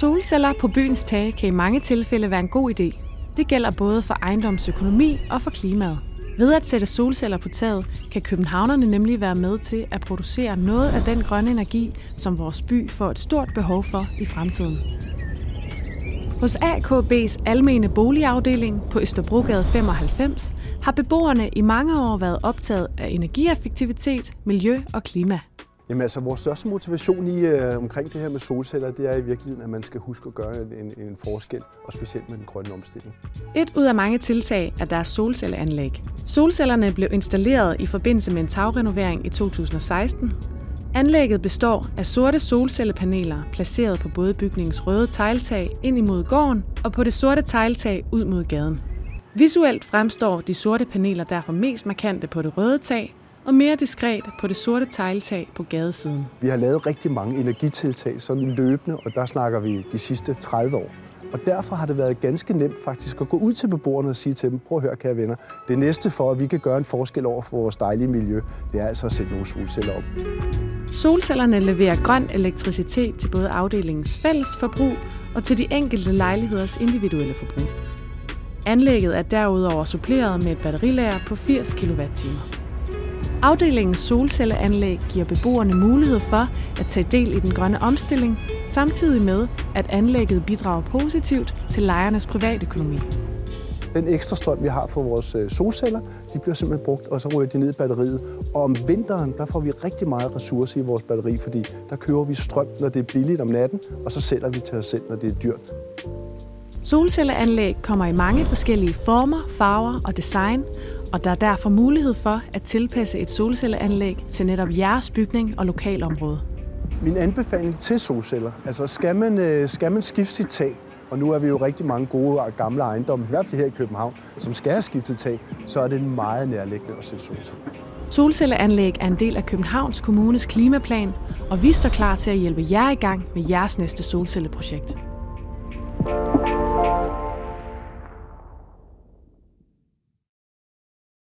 Solceller på byens tage kan i mange tilfælde være en god idé. Det gælder både for ejendomsøkonomi og for klimaet. Ved at sætte solceller på taget, kan københavnerne nemlig være med til at producere noget af den grønne energi, som vores by får et stort behov for i fremtiden. Hos AKB's almene boligafdeling på Østerbrogade 95 har beboerne i mange år været optaget af energieffektivitet, miljø og klima. Jamen altså, vores største motivation i øh, omkring det her med solceller, det er i virkeligheden, at man skal huske at gøre en, en forskel, og specielt med den grønne omstilling. Et ud af mange tiltag er deres solcelleanlæg. Solcellerne blev installeret i forbindelse med en tagrenovering i 2016. Anlægget består af sorte solcellepaneler placeret på både bygningens røde tegltag ind imod gården og på det sorte tegltag ud mod gaden. Visuelt fremstår de sorte paneler derfor mest markante på det røde tag og mere diskret på det sorte tegltag på gadesiden. Vi har lavet rigtig mange energitiltag sådan løbende, og der snakker vi de sidste 30 år. Og derfor har det været ganske nemt faktisk at gå ud til beboerne og sige til dem, prøv at høre, kære venner, det næste for, at vi kan gøre en forskel over for vores dejlige miljø, det er altså at sætte nogle solceller op. Solcellerne leverer grøn elektricitet til både afdelingens fælles forbrug og til de enkelte lejligheders individuelle forbrug. Anlægget er derudover suppleret med et batterilager på 80 kWh. Afdelingens solcelleanlæg giver beboerne mulighed for at tage del i den grønne omstilling, samtidig med, at anlægget bidrager positivt til lejernes privatøkonomi. Den ekstra strøm, vi har fra vores øh, solceller, de bliver simpelthen brugt, og så ryger de ned i batteriet. Og om vinteren, der får vi rigtig meget ressourcer i vores batteri, fordi der kører vi strøm, når det er billigt om natten, og så sælger vi til os selv, når det er dyrt. Solcelleanlæg kommer i mange forskellige former, farver og design, og der er derfor mulighed for at tilpasse et solcelleanlæg til netop jeres bygning og lokalområde. Min anbefaling til solceller, altså skal man, øh, skal man skifte sit tag, og nu er vi jo rigtig mange gode gamle ejendomme, i hvert fald her i København, som skal have skiftet tag, så er det meget nærliggende at sætte solceller. Solcelleanlæg er en del af Københavns Kommunes klimaplan, og vi står klar til at hjælpe jer i gang med jeres næste solcelleprojekt.